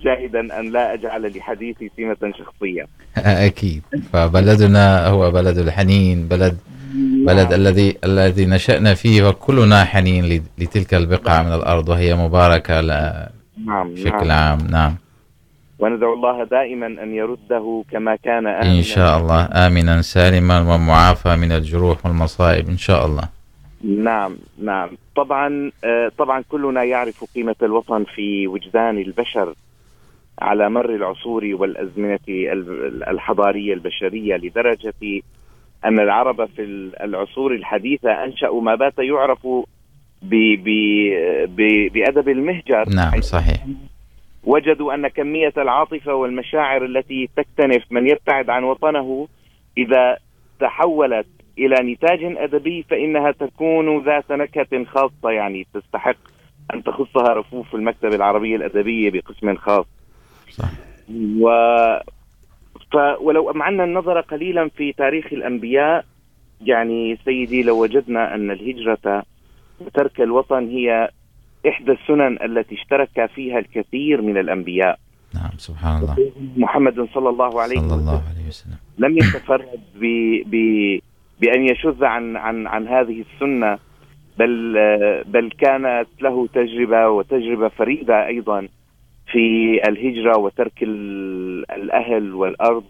جاهدا أن لا أجعل لحديثي سمة شخصية. أكيد. فبلدنا هو بلد الحنين بلد بلد الذي الذي نشأنا فيه وكلنا حنين لتلك البقعة من الأرض وهي مباركة نعم بشكل عام. نعم. وندعو الله دائما أن يرده كما كان آمنا. إن شاء الله. آمنا. سالما ومعافى من الجروح والمصائب. إن شاء الله. نعم نعم. طبعا طبعا كلنا يعرف قيمة الوطن في وجدان البشر على مر العصور والأزمنة الحضارية البشرية لدرجة أن العرب في العصور الحديثة أنشأوا ما بات يعرف بأدب المهجر. نعم صحيح. وجدوا أن كمية العاطفة والمشاعر التي تكتنف من يبتعد عن وطنه إذا تحولت إلى نتاج أدبي فإنها تكون ذات نكهة خاصة يعني تستحق أن تخصها رفوف المكتبة العربية الأدبية بقسم خاص صح. و... ف... ولو أمعنا النظر قليلا في تاريخ الأنبياء يعني سيدي لو وجدنا أن الهجرة وترك الوطن هي إحدى السنن التي اشترك فيها الكثير من الأنبياء. نعم سبحان الله. محمد صلى الله عليه صلى الله وسلم. عليه وسلم. لم يتفرد ب... ب... بأن يشذ عن عن عن هذه السنة بل بل كانت له تجربة وتجربة فريدة أيضا في الهجرة وترك الأهل والأرض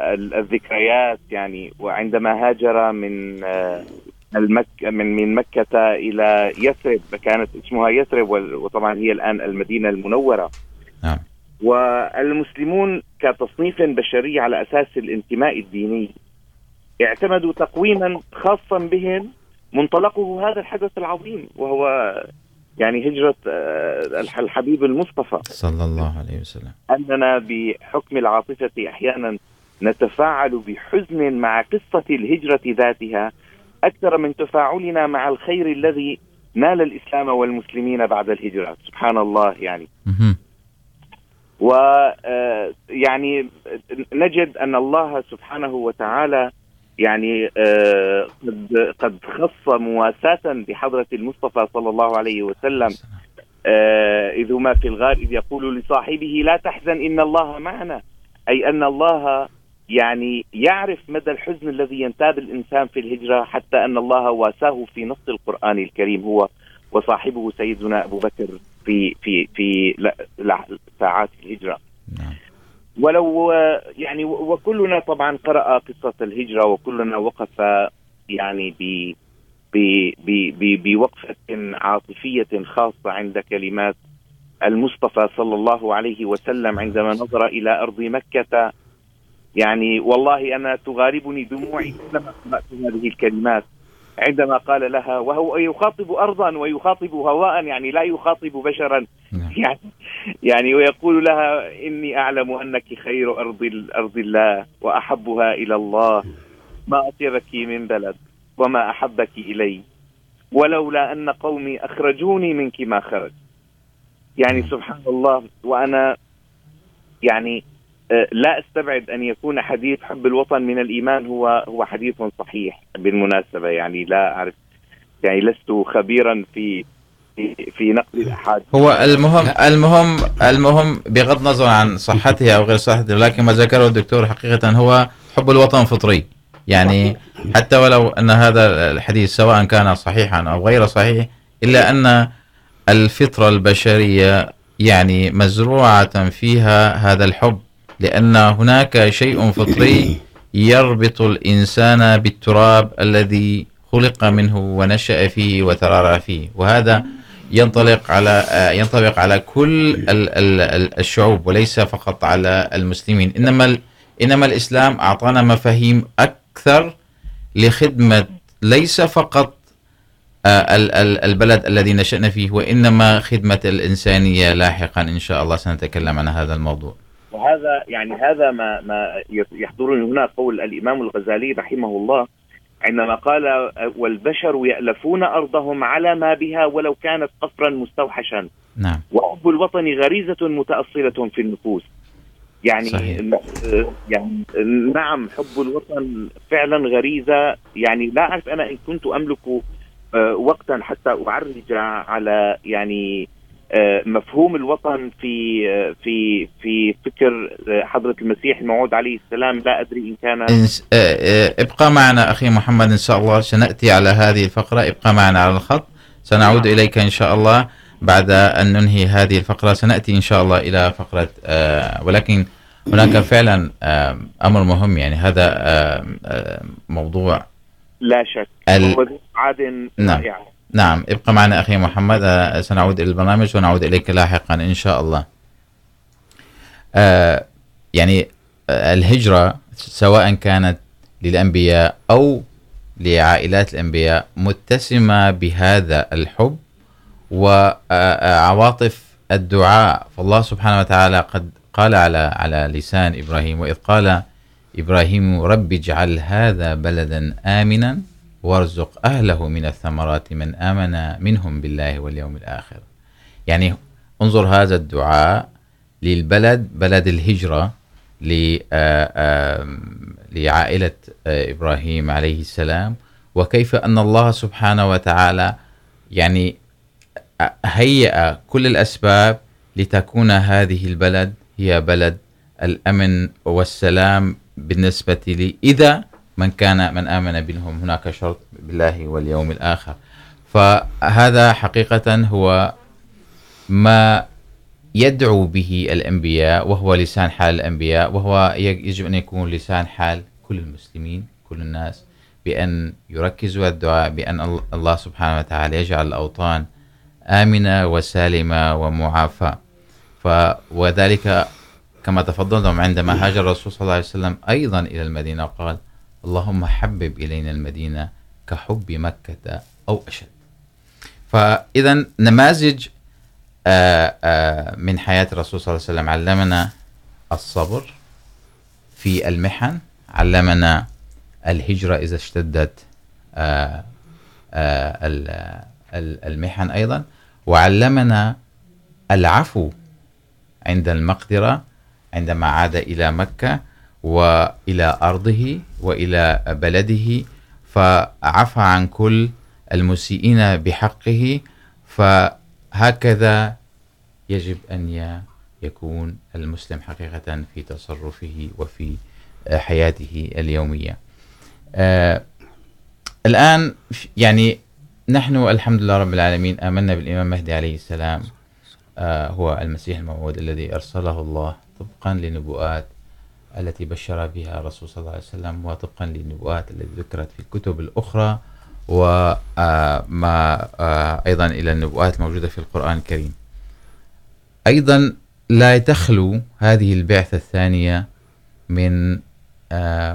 والذكريات يعني وعندما هاجر من المك من من مكة إلى يثرب كانت اسمها يثرب وطبعا هي الآن المدينة المنورة. نعم. والمسلمون كتصنيف بشري على أساس الانتماء الديني اعتمدوا تقويما خاصا بهم منطلقه هذا الحدث العظيم وهو يعني هجرة الحبيب المصطفى. صلى الله عليه وسلم. أننا بحكم العاطفة أحيانا نتفاعل بحزن مع قصة الهجرة ذاتها أكثر من تفاعلنا مع الخير الذي نال الإسلام والمسلمين بعد الهجرة. سبحان الله يعني. و يعني نجد ان الله سبحانه وتعالى يعني قد قد خص مواساة بحضرة المصطفى صلى الله عليه وسلم. إذ هما في الغار إذ يقول لصاحبه لا تحزن إن الله معنا. أي أن الله يعني يعرف مدى الحزن الذي ينتاب الإنسان في الهجرة حتى أن الله واساه في نص القرآن الكريم هو وصاحبه سيدنا أبو بكر في في في ساعات الهجرة. نعم. ولو يعني وكلنا طبعا قرأ قصة الهجرة وكلنا وقف يعني ب ب- ب- ب- بوقفة عاطفية خاصة عند كلمات المصطفى صلى الله عليه وسلم عندما نظر إلى أرض مكة يعني والله أنا تغاربني دموعي كلما سمعت هذه الكلمات. عندما قال لها وهو يخاطب أرضا ويخاطب هواء. يعني لا يخاطب بشرا. يعني يعني ويقول لها إني أعلم أنك خير أرض أرض الله وأحبها إلى الله. ما أطيبك من بلد وما أحبك إلي. ولولا أن قومي أخرجوني منك ما خرج. يعني سبحان الله وأنا يعني لا استبعد ان يكون حديث حب الوطن من الايمان هو هو حديث صحيح بالمناسبه يعني لا اعرف يعني لست خبيرا في في, في نقل الاحاديث هو المهم المهم المهم بغض النظر عن صحتها او غير صحتها لكن ما ذكره الدكتور حقيقه هو حب الوطن فطري. يعني حتى ولو ان هذا الحديث سواء كان صحيحا او غير صحيح الا ان الفطره البشريه يعني مزروعه فيها هذا الحب. لان هناك شيء فطري يربط الانسان بالتراب الذي خلق منه ونشا فيه وترعرع فيه. وهذا ينطلق على، ينطبق على كل الشعوب، وليس فقط على المسلمين. انما انما الاسلام اعطانا مفاهيم اكثر لخدمه ليس فقط البلد الذي نشأنا فيه وانما خدمه الانسانيه لاحقا. ان شاء الله سنتكلم عن هذا الموضوع. وهذا يعني هذا ما ما يحضرني هنا قول الامام الغزالي رحمه الله عندما قال والبشر يألفون ارضهم على ما بها ولو كانت قصرا مستوحشا. نعم. وحب الوطن غريزة متأصلة في النفوس. يعني صحيح. يعني نعم حب الوطن فعلا غريزة. يعني لا أعرف أنا إن كنت أملك آه، وقتا حتى أعرج على يعني مفهوم الوطن في في في فكر آه، حضرة المسيح الموعود عليه السلام. لا أدري إن كان ابقى معنا أخي محمد إن شاء الله. سنأتي على هذه الفقرة. ابقى معنا على الخط. سنعود إليك إن شاء الله بعد أن ننهي هذه الفقرة. سنأتي إن شاء الله إلى فقرة آه، ولكن هناك فعلا أمر مهم. يعني هذا موضوع لا شك. ال- عاد نعم. رائع. نعم ابقى معنا أخي محمد سنعود إلى البرنامج ونعود إليك لاحقا إن شاء الله. يعني آه، الهجرة سواء كانت للأنبياء أو لعائلات الأنبياء متسمة بهذا الحب وعواطف الدعاء. فالله سبحانه وتعالى قد قال على على لسان إبراهيم وإذ قال إبراهيم رب اجعل هذا بلدا آمنا. وارزق أهله من الثمرات من آمن منهم بالله واليوم الآخر. يعني انظر هذا الدعاء للبلد بلد الهجرة ل- آه، لعائلة إبراهيم عليه السلام. وكيف أن الله سبحانه وتعالى يعني هيأ كل الأسباب لتكون هذه البلد هي بلد الأمن والسلام بالنسبة لي. إذا من كان من آمن بينهم هناك شرط بالله واليوم الآخر. فهذا حقيقة هو ما يدعو به الأنبياء، وهو لسان حال الأنبياء، وهو يجب أن يكون لسان حال كل المسلمين، كل الناس، بأن يركزوا الدعاء، بأن الله سبحانه وتعالى يجعل الأوطان آمنة وسالمة ومعافاة. ف وذلك كما تفضلتم عندما هاجر الرسول صلى الله عليه وسلم أيضا إلى المدينة قال اللهم حبب إلينا المدينة كحب مكة أو أشد. فإذا نماذج من حياة الرسول صلى الله عليه وسلم. علمنا الصبر في المحن. علمنا الهجرة إذا اشتدت المحن أيضا. وعلمنا العفو عند المقدرة عندما عاد إلى مكة وإلى أرضه وإلى بلده فعفى عن كل المسيئين بحقه فهكذا يجب أن يكون المسلم حقيقة في تصرفه وفي حياته اليومية. آه، الآن يعني نحن الحمد لله رب العالمين آمنا بالإمام مهدي عليه السلام آه، هو المسيح الموعود الذي أرسله الله طبقا لنبوءات التي بشر بها الرسول صلى الله عليه وسلم وطبقا للنبوءات التي ذكرت في الكتب الأخرى وما أيضا إلى النبوءات الموجودة في القرآن الكريم. أيضا لا تخلو هذه البعثة الثانية من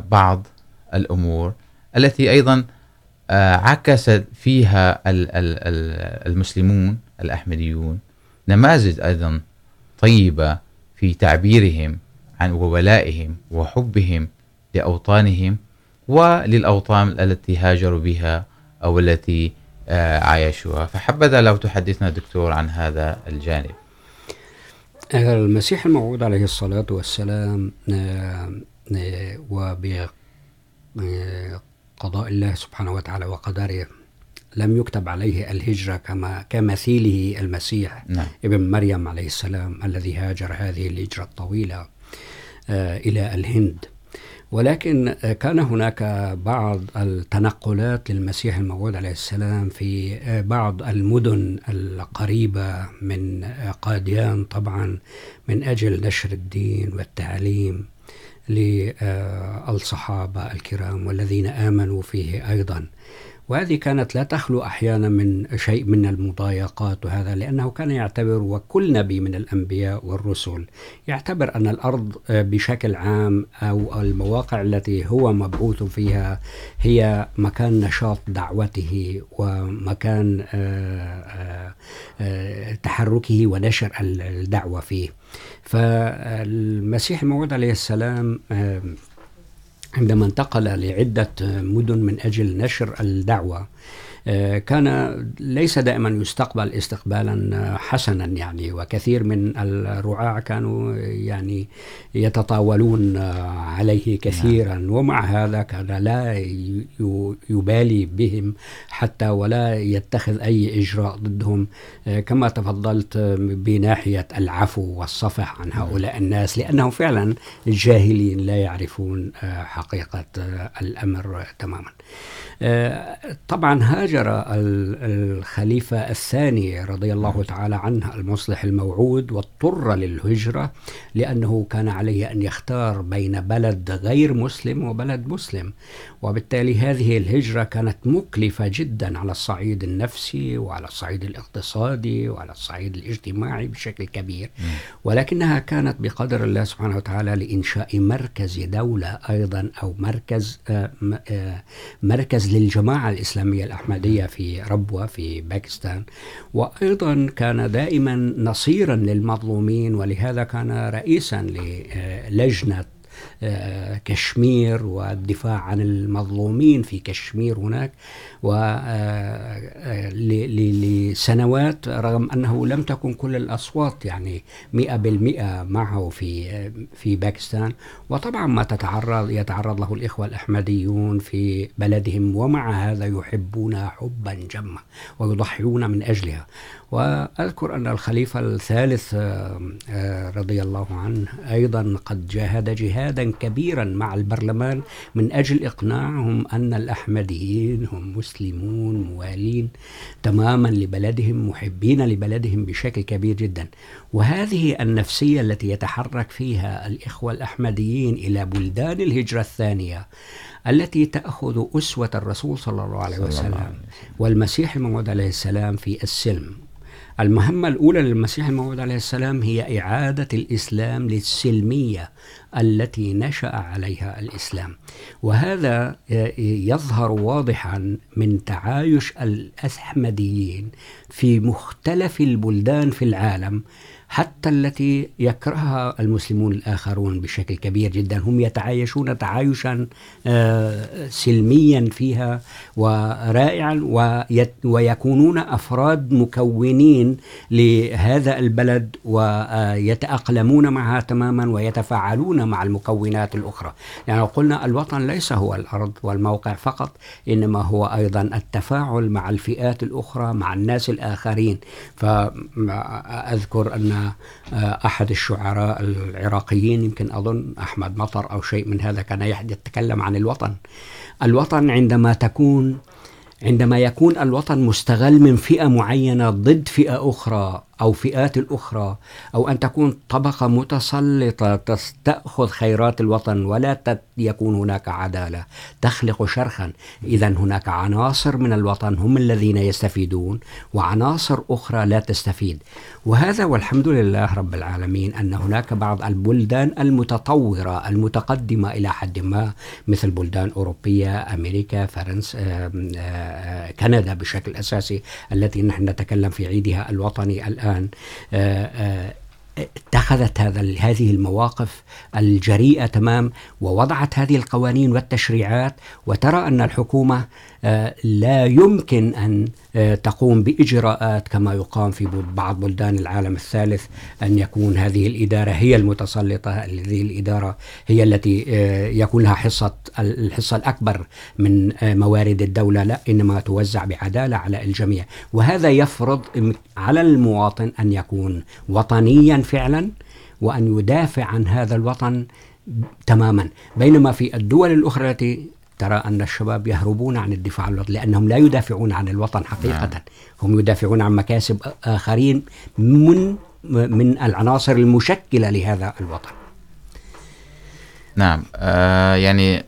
بعض الأمور التي أيضا آه، عكست فيها المسلمون الأحمديون نماذج أيضا طيبة في تعبيرهم عن وولائهم وحبهم لأوطانهم وللأوطان التي هاجروا بها أو التي عايشوها. فحبذا لو تحدثنا دكتور عن هذا الجانب. المسيح الموعود عليه الصلاة والسلام وبقضاء الله سبحانه وتعالى وقدره لم يكتب عليه الهجرة كما كمثيله المسيح نعم. ابن مريم عليه السلام الذي هاجر هذه الهجرة الطويلة. إلى الهند. ولكن كان هناك بعض التنقلات للمسيح الموعود عليه السلام في بعض المدن القريبة من قاديان، طبعا من أجل نشر الدين والتعليم للصحابة الكرام والذين آمنوا فيه أيضا. وهذه كانت لا تخلو أحيانا من شيء من المضايقات وهذا، لأنه كان يعتبر وكل نبي من الأنبياء والرسل يعتبر أن الأرض بشكل عام أو المواقع التي هو مبعوث فيها هي مكان نشاط دعوته ومكان تحركه ونشر الدعوة فيه. فالمسيح الموعود عليه السلام عندما انتقل لعدة مدن من أجل نشر الدعوة كان ليس دائما يستقبل استقبالا حسنا يعني وكثير من الرعاع كانوا يعني يتطاولون عليه كثيرا ومع هذا كان لا يبالي بهم حتى ولا يتخذ أي إجراء ضدهم كما تفضلت بناحية العفو والصفح عن هؤلاء الناس لأنهم فعلا جاهلين لا يعرفون حقيقة الأمر تماما. طبعا هاجر ال- الخليفة الثاني رضي الله تعالى عنه المصلح الموعود واضطر للهجرة لأنه كان عليه أن يختار بين بلد غير مسلم وبلد مسلم. وبالتالي هذه الهجرة كانت مكلفة جدا على الصعيد النفسي وعلى الصعيد الاقتصادي وعلى الصعيد الاجتماعي بشكل كبير. ولكنها كانت بقدر الله سبحانه وتعالى لإنشاء مركز دولة أيضا أو مركز آه، م- آه، مركز للجماعة الإسلامية الأحمدية في ربوة، في باكستان. وأيضا كان دائما نصيرا للمظلومين، ولهذا كان رئيسا للجنة كشمير والدفاع عن المظلومين في كشمير هناك ولسنوات رغم أنه لم تكن كل الأصوات يعني مئة بالمئة معه في في باكستان. وطبعا ما تتعرض، يتعرض له الإخوة الأحمديون في بلدهم، ومع هذا يحبونها حبا جما ويضحيون من أجلها. وأذكر أن الخليفة الثالث رضي الله عنه أيضا قد جاهد جهادا كبيرا مع البرلمان من أجل إقناعهم أن الأحمديين هم مسلمون موالين تماما لبلدهم محبين لبلدهم بشكل كبير جدا وهذه النفسية التي يتحرك فيها الإخوة الأحمديين إلى بلدان الهجرة الثانية التي تأخذ أسوة الرسول صلى الله عليه وسلم. والمسيح الموعود عليه السلام في السلم المهمة الأولى للمسيح الموعود عليه السلام هي إعادة الإسلام للسلمية التي نشأ عليها الإسلام. وهذا يظهر واضحا من تعايش الأحمديين في مختلف البلدان في العالم حتى التي يكرهها المسلمون الآخرون بشكل كبير جدا. هم يتعايشون تعايشا سلميا فيها ورائعا ويكونون أفراد مكونين لهذا البلد ويتأقلمون معها تماما، ويتفاعلون مع المكونات الأخرى. يعني قلنا الوطن ليس هو الأرض والموقع فقط، إنما هو أيضا التفاعل مع الفئات الأخرى، مع الناس الآخرين. فأذكر أن أحد الشعراء العراقيين، يمكن أظن أحمد مطر أو شيء من هذا كان يتكلم عن الوطن. الوطن عندما تكون، عندما يكون الوطن مستغل من فئة معينة ضد فئة أخرى أو فئات الأخرى، أو أن تكون طبقة متسلطة تأخذ خيرات الوطن ولا يكون هناك عدالة. تخلق شرخا. إذا هناك عناصر من الوطن هم الذين يستفيدون، وعناصر أخرى لا تستفيد. وهذا والحمد لله رب العالمين أن هناك بعض البلدان المتطورة، المتقدمة إلى حد ما، مثل بلدان أوروبية، أمريكا فرنسا كندا بشكل أساسي، التي نحن نتكلم في عيدها الوطني الآن الآن اتخذت هذا هذه المواقف الجريئة تمام ووضعت هذه القوانين والتشريعات وترى أن الحكومة لا يمكن أن تقوم بإجراءات كما يقام في بعض بلدان العالم الثالث أن يكون هذه الإدارة هي المتسلطة. هذه الإدارة هي التي يكون لها حصة الحصة الأكبر من موارد الدولة، لا، إنما توزع بعدالة على الجميع. وهذا يفرض على المواطن أن يكون وطنيا فعلا وأن يدافع عن هذا الوطن تماما. بينما في الدول الأخرى التي ترى أن الشباب يهربون عن الدفاع عن الوطن لأنهم لا يدافعون عن الوطن حقيقة. نعم. هم يدافعون عن مكاسب آخرين من من العناصر المشكلة لهذا الوطن. نعم. آه يعني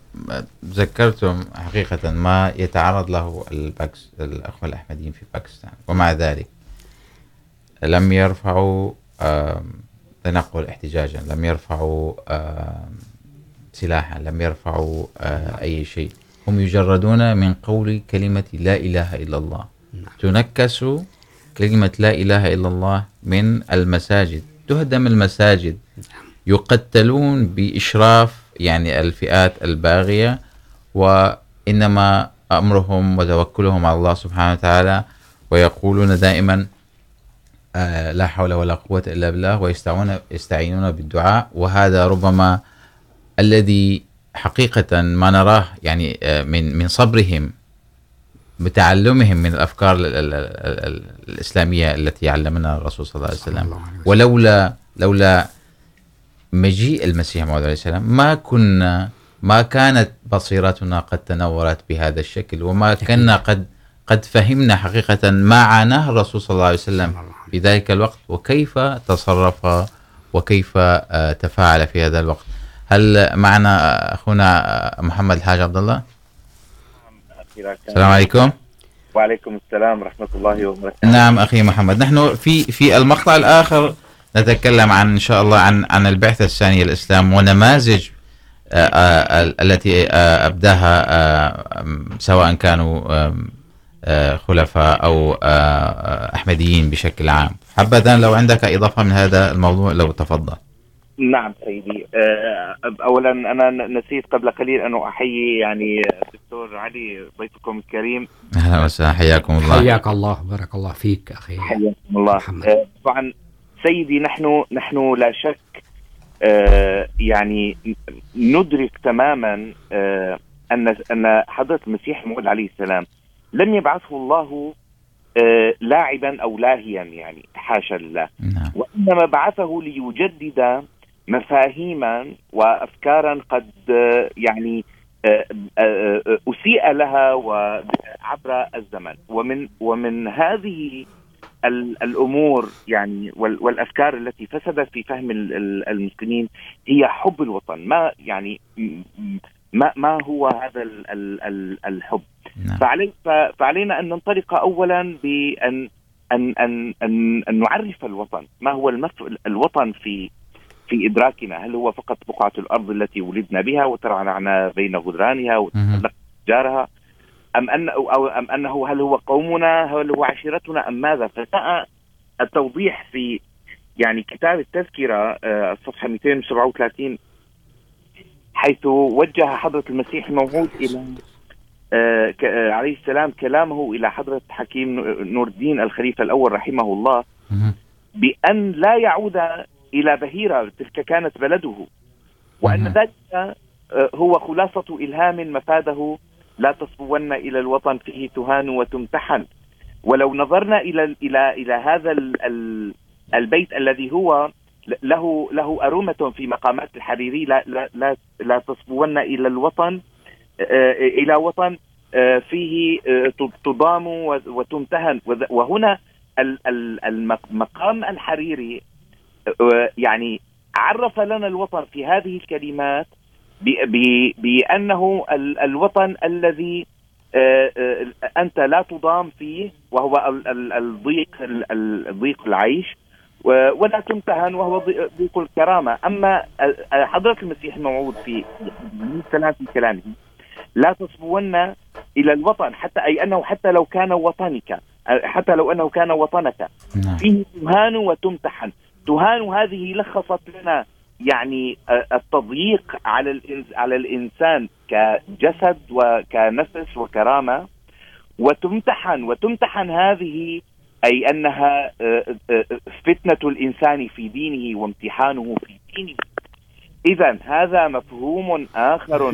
ذكرتم حقيقة ما يتعرض له الباكس الأخوة الأحمديين في باكستان ومع ذلك لم يرفعوا آه تنقل احتجاجا لم يرفعوا آه سلاحا لم يرفعوا أي شيء. هم يجردون من قول كلمة لا إله إلا الله. تنكس كلمة لا إله إلا الله من المساجد. تهدم المساجد. يقتلون بإشراف يعني الفئات الباغية وإنما أمرهم وتوكلهم على الله سبحانه وتعالى ويقولون دائما لا حول ولا قوة إلا بالله ويستعينون بالدعاء. وهذا ربما الذي حقيقة ما نراه يعني من من صبرهم بتعلمهم من الأفكار الإسلامية التي علمنا الرسول صلى الله عليه وسلم. ولولا لولا مجيء المسيح موعود عليه السلام ما كنا ما كانت بصيرتنا قد تنورت بهذا الشكل وما كنا قد قد فهمنا حقيقة ما عاناه الرسول صلى الله عليه وسلم في ذلك الوقت وكيف تصرف وكيف تفاعل في هذا الوقت. هل معنا اخونا محمد الحاج عبد الله؟ السلام عليكم. وعليكم السلام ورحمه الله وبركاته. نعم اخي محمد. نحن في في المقطع الاخر نتكلم عن ان شاء الله عن عن البعثه الثانيه الاسلام ونماذج التي ابداها سواء كانوا خلفاء او احمديين بشكل عام. حبذا لو عندك اضافه من هذا الموضوع لو تفضل. نعم سيدي. اولا انا نسيت قبل قليل ان احيي يعني الدكتور علي ضيفكم الكريم. اهلا وسهلا حياكم الله. حياك الله بارك الله فيك اخي حياكم الله. طبعا سيدي نحن نحن لا شك يعني ندرك تماما ان ان حضره المسيح الموعود عليه السلام. لم يبعثه الله لاعبا او لاهيا يعني حاشا لله. وانما بعثه ليجدد مفاهيما وافكارا قد يعني اسيء لها عبر الزمن. ومن ومن هذه الامور يعني والافكار التي فسدت في فهم المسلمين هي حب الوطن. ما يعني ما ما هو هذا الحب؟ فعلي فعلينا ان ننطلق اولا بان ان ان ان, نعرف الوطن، ما هو. الوطن في في ادراكنا، هل هو فقط بقعه الارض التي ولدنا بها وترعرعنا بين غدرانها وتحلق جارها ام ان او ام انه هل هو قومنا هل هو عشيرتنا ام ماذا؟ فجاء التوضيح في يعني كتاب التذكره الصفحه 237 حيث وجه حضره المسيح الموعود الى عليه السلام كلامه الى حضره حكيم نور الدين الخليفه الاول رحمه الله. بأن لا يعود إلى بهيرة تلك كانت بلده. وأن. ذلك هو خلاصة إلهام مفاده. لا تصبون إلى الوطن فيه تهان وتمتحن. ولو نظرنا إلى إلى إلى هذا ال- ال- البيت الذي هو له له أرومة في مقامات الحريري. لا لا لا, لا تصبون إلى الوطن إلى وطن فيه تضام وتمتهن. وهنا ال- ال- المق- المقام الحريري يعني عرف لنا الوطن في هذه الكلمات بأنه ال- الوطن الذي أنت لا تضام فيه وهو ال- ال- الضيق ال- ال- الضيق العيش ولا تمتهن وهو ضي- ضيق الكرامة. أما حضرة المسيح الموعود في في كلامه. لا تصبون إلى الوطن حتى أي أنه حتى لو كان وطنك حتى لو أنه كان وطنك. فيه تهان وتمتحن. تهان هذه لخصت لنا يعني التضييق على على الانسان كجسد وكنفس وكرامه وتمتحن وتمتحن هذه اي انها فتنه الانسان في دينه وامتحانه في دينه. اذا هذا مفهوم اخر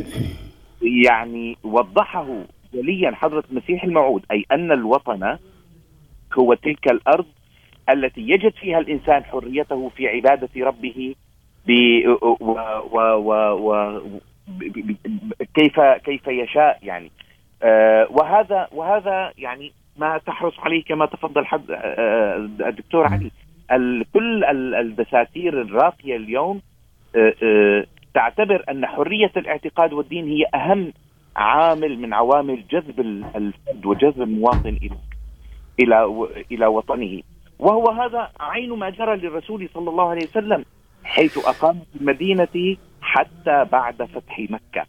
يعني وضحه جليا حضره المسيح الموعود اي ان الوطن هو تلك الارض التي يجد فيها الانسان حريته في عباده ربه ب و و و و كيف كيف يشاء يعني. وهذا وهذا يعني ما تحرص عليه كما تفضل حد الدكتور علي. كل ال- الدساتير الراقيه اليوم تعتبر ان حريه الاعتقاد والدين هي اهم عامل من عوامل جذب الفرد وجذب المواطن الى الى الى وطنه. وهو هذا عين ما جرى للرسول صلى الله عليه وسلم حيث اقام في المدينه حتى بعد فتح مكه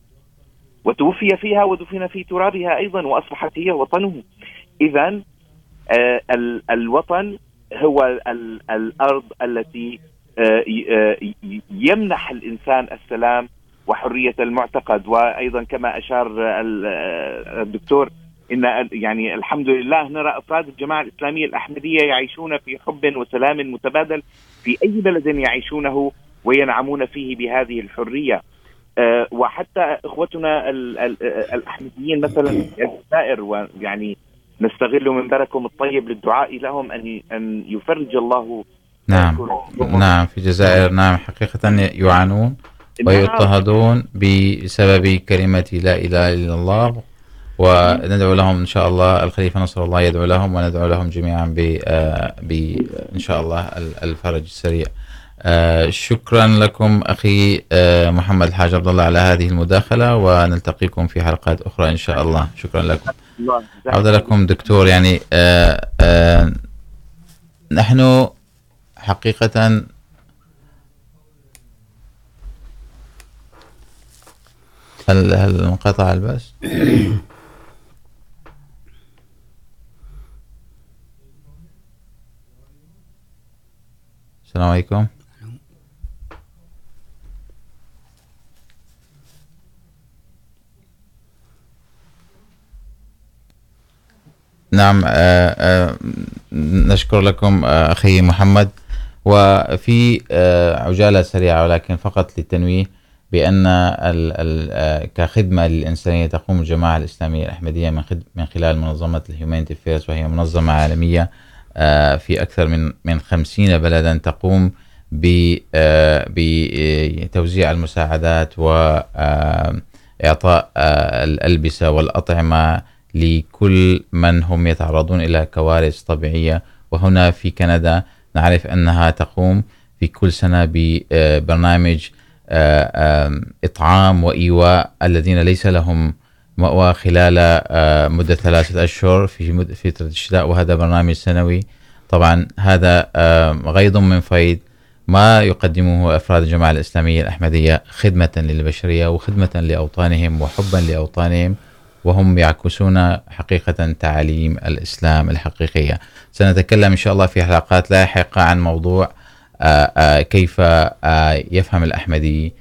وتوفي فيها ودفن في ترابها ايضا واصبحت هي وطنه. اذا آه، ال- الوطن هو ال- الارض التي يمنح الانسان السلام وحريه المعتقد. وايضا كما اشار ال- آه، الدكتور ان يعني الحمد لله نرى افراد الجماعه الاسلاميه الاحمديه يعيشون في حب وسلام متبادل في اي بلد يعيشونه وينعمون فيه بهذه الحريه وحتى اخوتنا الاحمديين مثلا في الجزائر ويعني نستغل منبركم الطيب للدعاء لهم ان ان يفرج الله. نعم. نعم في الجزائر نعم حقيقة يعانون ويضطهدون بسبب كلمة لا إله إلا الله. وندعو لهم إن شاء الله الخليفة نصر الله يدعو لهم وندعو لهم جميعا ب آه، ب إن شاء الله الفرج السريع. شكرا لكم أخي آه، محمد الحاج عبد الله على هذه المداخلة ونلتقيكم في حلقات أخرى إن شاء الله. شكرا لكم. الله عودة لكم دكتور يعني نحن حقيقة هل هل انقطع البث؟ السلام عليكم نعم نشكر لكم أخي محمد۔ وفي عجالة سريعة ولكن فقط للتنويه بأن ال ال كخدمة للإنسانية تقوم الجماعة الإسلامية الأحمدية من من خلال منظمة الهيومانيتي فيرس وهي منظمة عالمية في أكثر من من 50 بلدا تقوم بتوزيع المساعدات وإعطاء الألبسة والأطعمة لكل من هم يتعرضون إلى كوارث طبيعية. وهنا في كندا نعرف أنها تقوم في كل سنة ببرنامج إطعام وإيواء الذين ليس لهم مأوى خلال مدة ثلاثة أشهر في فترة الشتاء وهذا برنامج سنوي. طبعا هذا غيض من فيض ما يقدمه أفراد الجماعة الإسلامية الأحمدية خدمة للبشرية وخدمة لأوطانهم وحبا لأوطانهم، وهم يعكسون حقيقة تعاليم الإسلام الحقيقية. سنتكلم إن شاء الله في حلقات لاحقة عن موضوع كيف يفهم الأحمدي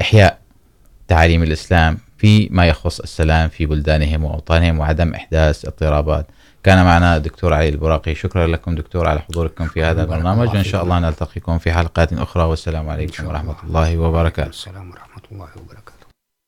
إحياء تعاليم الإسلام فيما يخص السلام في بلدانهم وأوطانهم وعدم إحداث اضطرابات. كان معنا دكتور علي البراقي. شكرا لكم دكتور على حضوركم في هذا البرنامج وإن شاء الله نلتقيكم في حلقات أخرى. والسلام عليكم ورحمة الله وبركاته. السلام ورحمة الله وبركاته.